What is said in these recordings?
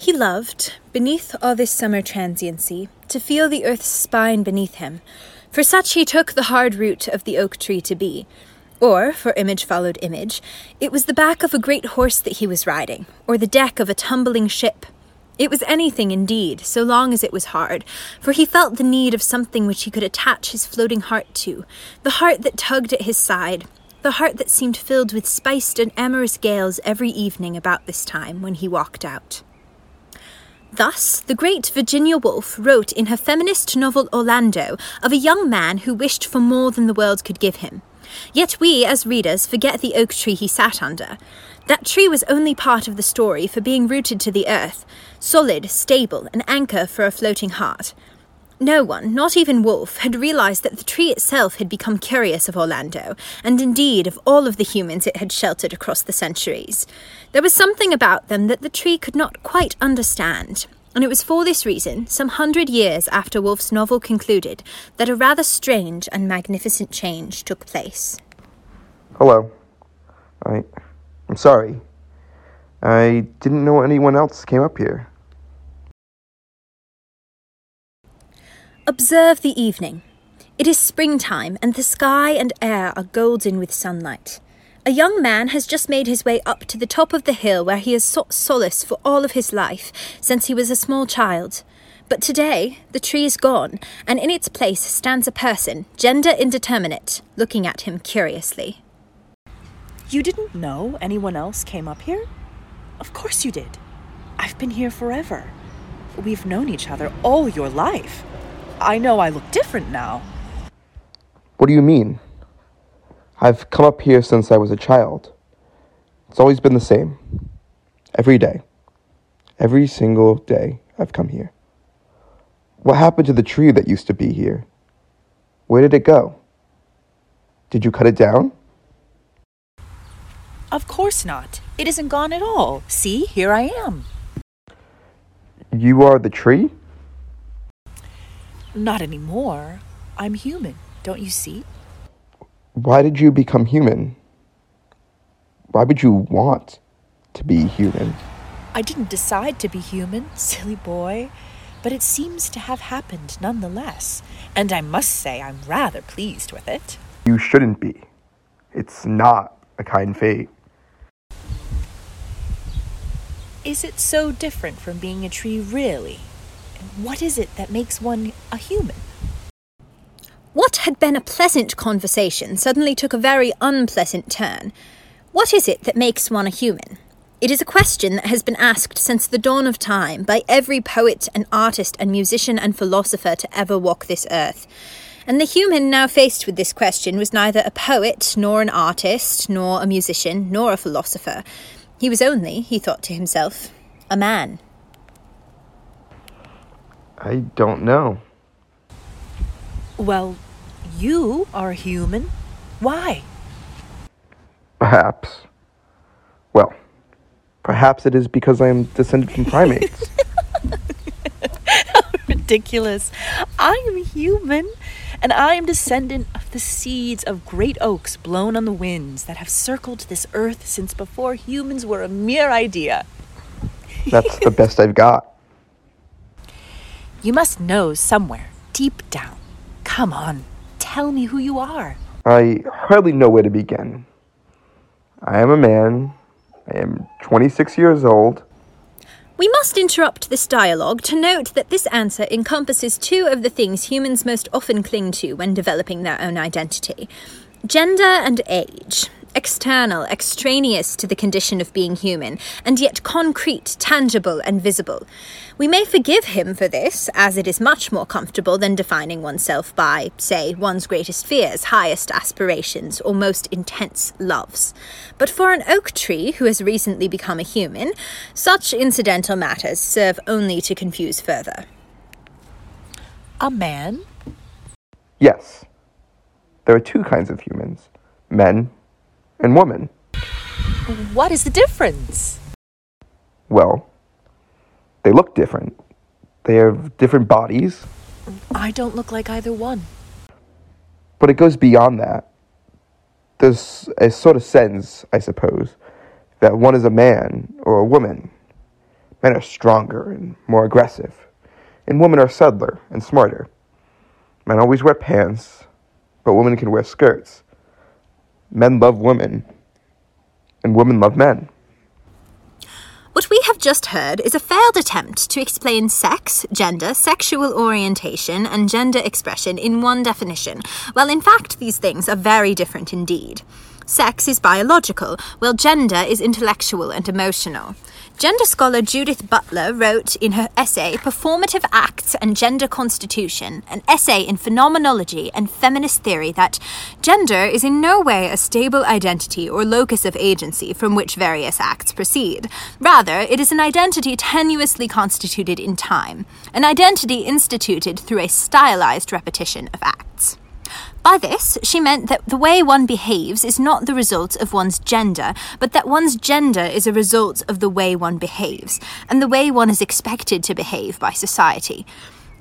He loved, beneath all this summer transiency, to feel the earth's spine beneath him, for such he took the hard root of the oak tree to be. Or, for image followed image, it was the back of a great horse that he was riding, or the deck of a tumbling ship. It was anything, indeed, so long as it was hard, for he felt the need of something which he could attach his floating heart to, the heart that tugged at his side, the heart that seemed filled with spiced and amorous gales every evening about this time when he walked out. Thus, the great Virginia Woolf wrote in her feminist novel Orlando of a young man who wished for more than the world could give him. Yet we, as readers, forget the oak tree he sat under. That tree was only part of the story for being rooted to the earth, solid, stable, an anchor for a floating heart. No one, not even Woolf, had realized that the tree itself had become curious of Orlando, and indeed of all of the humans it had sheltered across the centuries. There was something about them that the tree could not quite understand, and it was for this reason, some hundred years after Woolf's novel concluded, that a rather strange and magnificent change took place. Hello. I. I'm sorry. I didn't know anyone else came up here. Observe the evening. It is springtime, and the sky and air are golden with sunlight. A young man has just made his way up to the top of the hill where he has sought solace for all of his life since he was a small child. But today, the tree is gone, and in its place stands a person, gender indeterminate, looking at him curiously. You didn't know anyone else came up here? Of course you did. I've been here forever. We've known each other all your life. I know I look different now. What do you mean? I've come up here since I was a child. It's always been the same. Every day. Every single day I've come here. What happened to the tree that used to be here? Where did it go? Did you cut it down? Of course not. It isn't gone at all. See, here I am. You are the tree? Not anymore. I'm human, don't you see? Why did you become human? Why would you want to be human? I didn't decide to be human, silly boy, but it seems to have happened nonetheless, and I must say I'm rather pleased with it. You shouldn't be. It's not a kind fate. Is it so different from being a tree, really? What is it that makes one a human? What had been a pleasant conversation suddenly took a very unpleasant turn. What is it that makes one a human? It is a question that has been asked since the dawn of time by every poet and artist and musician and philosopher to ever walk this earth. And the human now faced with this question was neither a poet, nor an artist, nor a musician, nor a philosopher. He was only, he thought to himself, a man. I don't know. Well, you are human. Why? Perhaps. Well, perhaps it is because I am descended from primates. Ridiculous. I am human, and I am descendant of the seeds of great oaks blown on the winds that have circled this earth since before humans were a mere idea. That's the best I've got. You must know somewhere, deep down. Come on, tell me who you are. I hardly know where to begin. I am a man. I am 26 years old. We must interrupt this dialogue to note that this answer encompasses two of the things humans most often cling to when developing their own identity gender and age. External, extraneous to the condition of being human, and yet concrete, tangible, and visible. We may forgive him for this, as it is much more comfortable than defining oneself by, say, one's greatest fears, highest aspirations, or most intense loves. But for an oak tree who has recently become a human, such incidental matters serve only to confuse further. A man? Yes. There are two kinds of humans men and women. What is the difference? Well, they look different. They have different bodies, I don't look like either one. but it goes beyond that. There's a sort of sense, I suppose, that one is a man or a woman. Men are stronger and more aggressive, and women are subtler and smarter. Men always wear pants, but women can wear skirts. Men love women, and women love men. What we have just heard is a failed attempt to explain sex, gender, sexual orientation, and gender expression in one definition, while in fact these things are very different indeed. Sex is biological, while gender is intellectual and emotional. Gender scholar Judith Butler wrote in her essay Performative Acts and Gender Constitution, an essay in phenomenology and feminist theory, that gender is in no way a stable identity or locus of agency from which various acts proceed. Rather, it is an identity tenuously constituted in time, an identity instituted through a stylized repetition of acts. By this, she meant that the way one behaves is not the result of one's gender, but that one's gender is a result of the way one behaves, and the way one is expected to behave by society.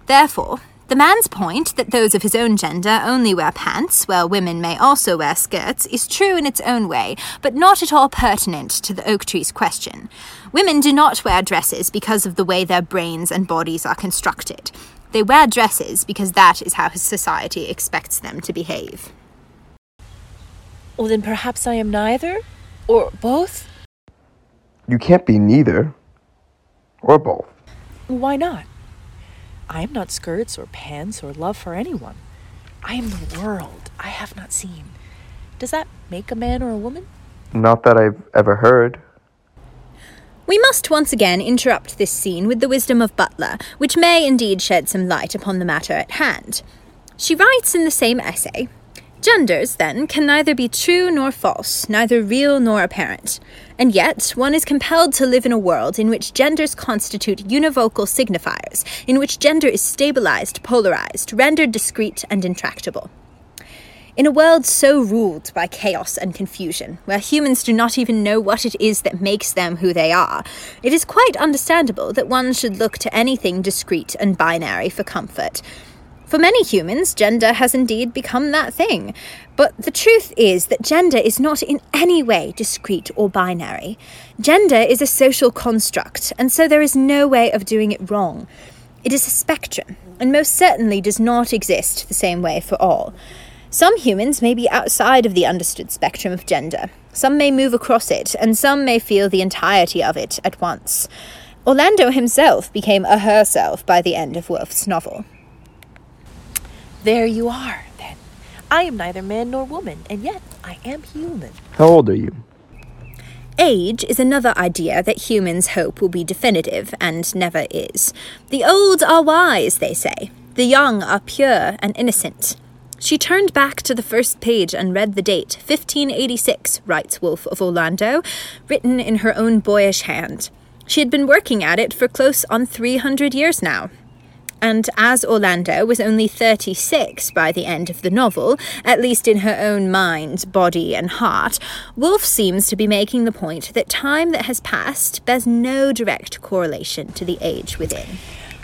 Therefore, the man's point that those of his own gender only wear pants, while women may also wear skirts, is true in its own way, but not at all pertinent to the oak tree's question. Women do not wear dresses because of the way their brains and bodies are constructed. They wear dresses because that is how his society expects them to behave. Well, then perhaps I am neither? Or both? You can't be neither, or both. Why not? I am not skirts or pants or love for anyone. I am the world I have not seen. Does that make a man or a woman? Not that I've ever heard. We must once again interrupt this scene with the wisdom of Butler, which may indeed shed some light upon the matter at hand. She writes in the same essay Genders, then, can neither be true nor false, neither real nor apparent. And yet, one is compelled to live in a world in which genders constitute univocal signifiers, in which gender is stabilized, polarized, rendered discrete, and intractable. In a world so ruled by chaos and confusion, where humans do not even know what it is that makes them who they are, it is quite understandable that one should look to anything discrete and binary for comfort. For many humans, gender has indeed become that thing. But the truth is that gender is not in any way discrete or binary. Gender is a social construct, and so there is no way of doing it wrong. It is a spectrum, and most certainly does not exist the same way for all. Some humans may be outside of the understood spectrum of gender. Some may move across it, and some may feel the entirety of it at once. Orlando himself became a herself by the end of Woolf's novel. There you are, then. I am neither man nor woman, and yet I am human. How old are you? Age is another idea that humans hope will be definitive, and never is. The old are wise, they say. The young are pure and innocent. She turned back to the first page and read the date, 1586, writes Woolf of Orlando, written in her own boyish hand. She had been working at it for close on 300 years now. And as Orlando was only 36 by the end of the novel, at least in her own mind, body, and heart, Woolf seems to be making the point that time that has passed bears no direct correlation to the age within.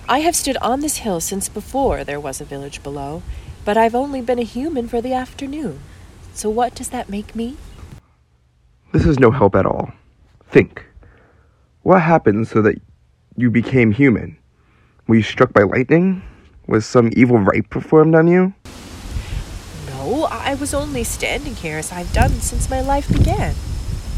I have stood on this hill since before there was a village below, but I've only been a human for the afternoon. So what does that make me? This is no help at all. Think. What happened so that you became human? Were you struck by lightning? Was some evil rite performed on you? No, I was only standing here as I've done since my life began.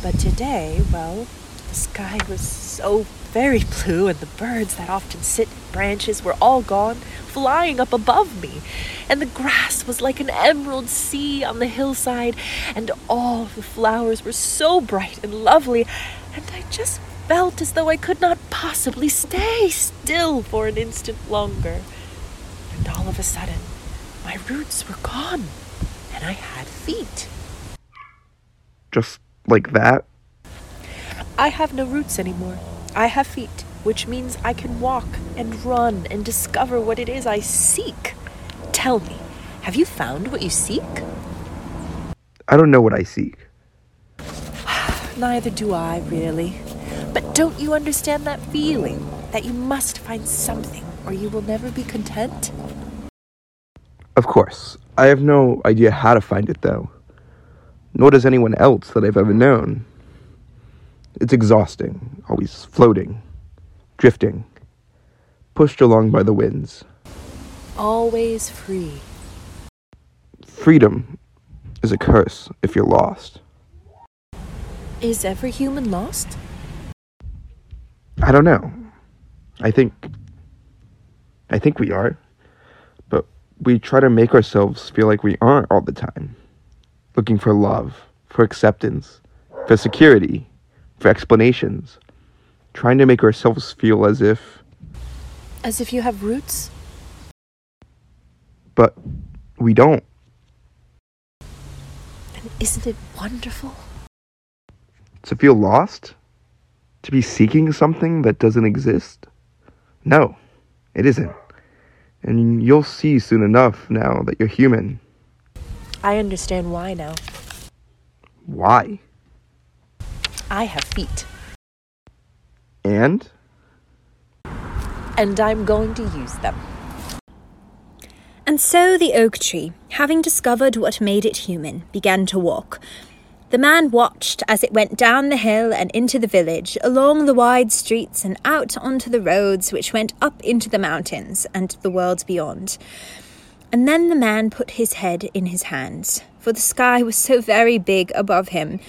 But today, well, the sky was so very blue, and the birds that often sit in branches were all gone, flying up above me. And the grass was like an emerald sea on the hillside, and all the flowers were so bright and lovely, and I just felt as though I could not possibly stay still for an instant longer. And all of a sudden, my roots were gone, and I had feet. Just like that? I have no roots anymore. I have feet, which means I can walk and run and discover what it is I seek. Tell me, have you found what you seek? I don't know what I seek. Neither do I, really. But don't you understand that feeling that you must find something or you will never be content? Of course. I have no idea how to find it, though. Nor does anyone else that I've ever known. It's exhausting, always floating, drifting, pushed along by the winds. Always free. Freedom is a curse if you're lost. Is every human lost? I don't know. I think. I think we are. But we try to make ourselves feel like we aren't all the time. Looking for love, for acceptance, for security, for explanations. Trying to make ourselves feel as if. As if you have roots? But we don't. And isn't it wonderful? To feel lost? To be seeking something that doesn't exist? No, it isn't. And you'll see soon enough now that you're human. I understand why now. Why? I have feet. And? And I'm going to use them. And so the oak tree, having discovered what made it human, began to walk. The man watched as it went down the hill and into the village, along the wide streets and out onto the roads which went up into the mountains and the world beyond. And then the man put his head in his hands, for the sky was so very big above him,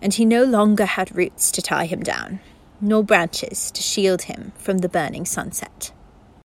and he no longer had roots to tie him down, nor branches to shield him from the burning sunset.